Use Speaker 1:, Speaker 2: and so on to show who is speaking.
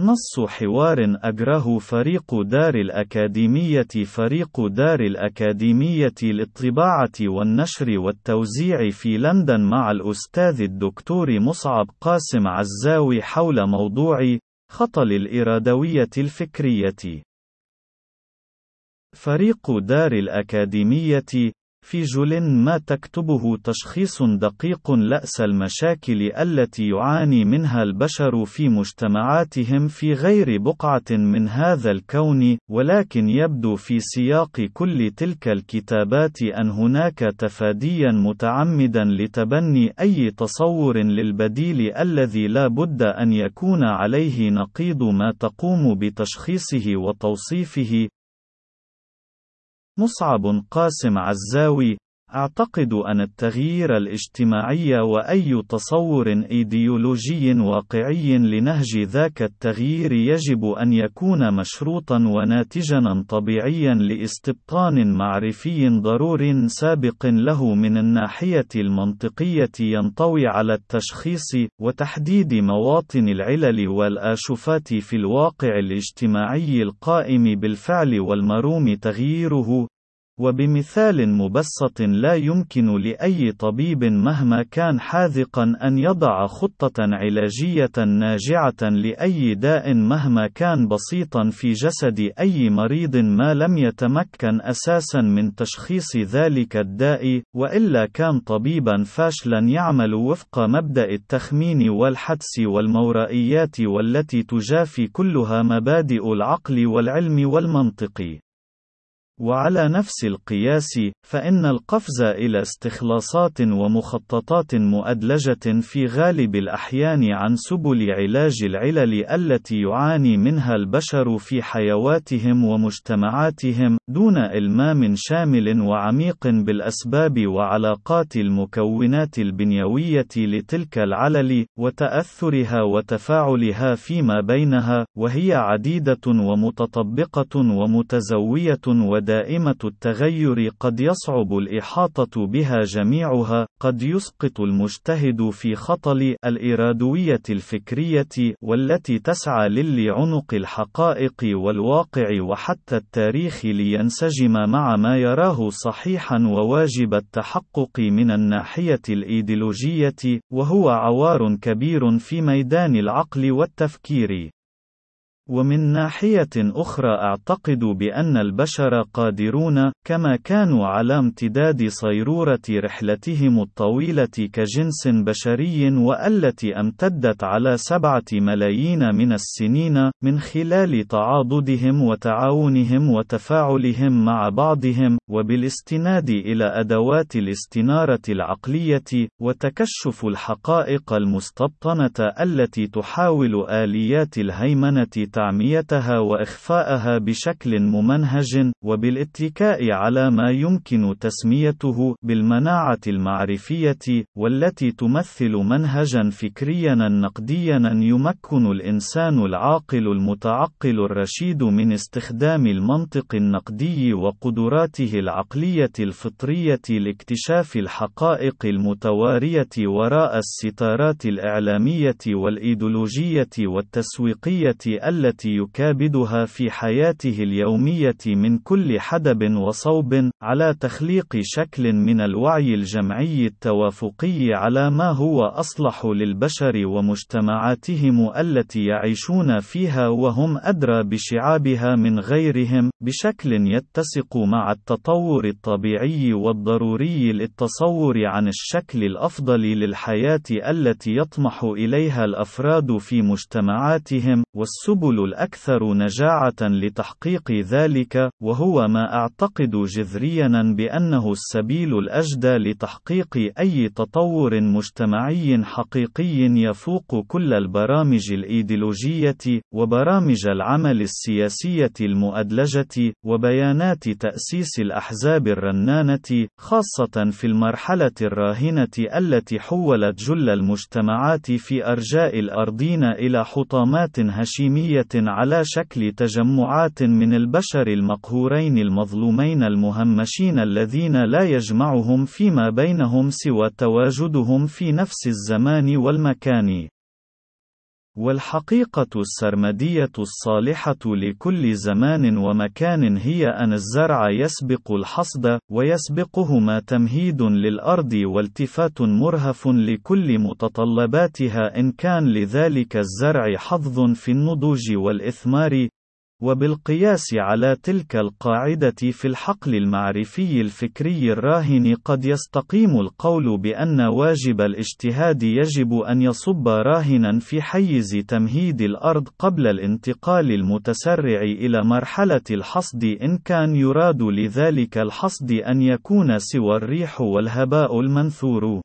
Speaker 1: نص حوار أجره فريق دار الأكاديمية فريق دار الأكاديمية للطباعة والنشر والتوزيع في لندن مع الأستاذ الدكتور مصعب قاسم عزاوي حول موضوع خطل الإرادوية الفكرية. فريق دار الأكاديمية في جل ما تكتبه تشخيص دقيق لأس المشاكل التي يعاني منها البشر في مجتمعاتهم في غير بقعة من هذا الكون، ولكن يبدو في سياق كل تلك الكتابات أن هناك تفاديا متعمدا لتبني أي تصور للبديل الذي لا بد أن يكون عليه نقيض ما تقوم بتشخيصه وتوصيفه، مصعب قاسم عزاوي أعتقد أن التغيير الاجتماعي وأي تصور إيديولوجي واقعي لنهج ذاك التغيير يجب أن يكون مشروطا وناتجا طبيعيا لاستبطان معرفي ضرور سابق له من الناحية المنطقية ينطوي على التشخيص وتحديد مواطن العلل والآشفات في الواقع الاجتماعي القائم بالفعل والمروم تغييره وبمثال مبسط لا يمكن لأي طبيب مهما كان حاذقا أن يضع خطة علاجية ناجعة لأي داء مهما كان بسيطا في جسد أي مريض ما لم يتمكن أساسا من تشخيص ذلك الداء، وإلا كان طبيبا فاشلا يعمل وفق مبدأ التخمين والحدس والمورائيات والتي تجافي كلها مبادئ العقل والعلم والمنطق. وعلى نفس القياس، فإن القفز إلى استخلاصات ومخططات مؤدلجة في غالب الأحيان عن سبل علاج العلل التي يعاني منها البشر في حيواتهم ومجتمعاتهم، دون إلمام شامل وعميق بالأسباب وعلاقات المكونات البنيوية لتلك العلل، وتأثرها وتفاعلها فيما بينها، وهي عديدة ومتطبقة ومتزوية ودائمة دائمة التغير قد يصعب الإحاطة بها جميعها، قد يسقط المجتهد في خطل الإرادوية الفكرية والتي تسعى للعنق الحقائق والواقع وحتى التاريخ لينسجم مع ما يراه صحيحا وواجب التحقق من الناحية الإيديولوجية، وهو عوار كبير في ميدان العقل والتفكير. ومن ناحية أخرى أعتقد بأن البشر قادرون، كما كانوا على امتداد صيرورة رحلتهم الطويلة كجنس بشري والتي امتدت على سبعة ملايين من السنين، من خلال تعاضدهم وتعاونهم وتفاعلهم مع بعضهم، وبالاستناد إلى أدوات الاستنارة العقلية، وتكشف الحقائق المستبطنة التي تحاول آليات الهيمنة تعميتها وإخفاءها بشكل ممنهج، وبالاتكاء على ما يمكن تسميته بالمناعة المعرفية، والتي تمثل منهجا فكريا نقديا يمكن الإنسان العاقل المتعقل الرشيد من استخدام المنطق النقدي وقدراته العقلية الفطرية لاكتشاف الحقائق المتوارية وراء الستارات الإعلامية والإيديولوجية والتسويقية التي التي يكابدها في حياته اليومية من كل حدب وصوب، على تخليق شكل من الوعي الجمعي التوافقي على ما هو أصلح للبشر ومجتمعاتهم التي يعيشون فيها وهم أدرى بشعابها من غيرهم، بشكل يتسق مع التطور الطبيعي والضروري للتصور عن الشكل الأفضل للحياة التي يطمح إليها الأفراد في مجتمعاتهم، والسبل الأكثر نجاعة لتحقيق ذلك، وهو ما أعتقد جذريًا بأنه السبيل الأجدى لتحقيق أي تطور مجتمعي حقيقي يفوق كل البرامج الإيديولوجية، وبرامج العمل السياسية المؤدلجة، وبيانات تأسيس الأحزاب الرنانة، خاصة في المرحلة الراهنة التي حولت جل المجتمعات في أرجاء الأرضين إلى حطامات هشيمية على شكل تجمعات من البشر المقهورين المظلومين المهمشين الذين لا يجمعهم فيما بينهم سوى تواجدهم في نفس الزمان والمكان والحقيقة السرمدية الصالحة لكل زمان ومكان هي أن الزرع يسبق الحصد، ويسبقهما تمهيد للأرض والتفات مرهف لكل متطلباتها إن كان لذلك الزرع حظ في النضوج والإثمار، وبالقياس على تلك القاعدة في الحقل المعرفي الفكري الراهن قد يستقيم القول بأن واجب الاجتهاد يجب أن يصب راهنا في حيز تمهيد الأرض قبل الانتقال المتسرع إلى مرحلة الحصد إن كان يراد لذلك الحصد أن يكون سوى الريح والهباء المنثور.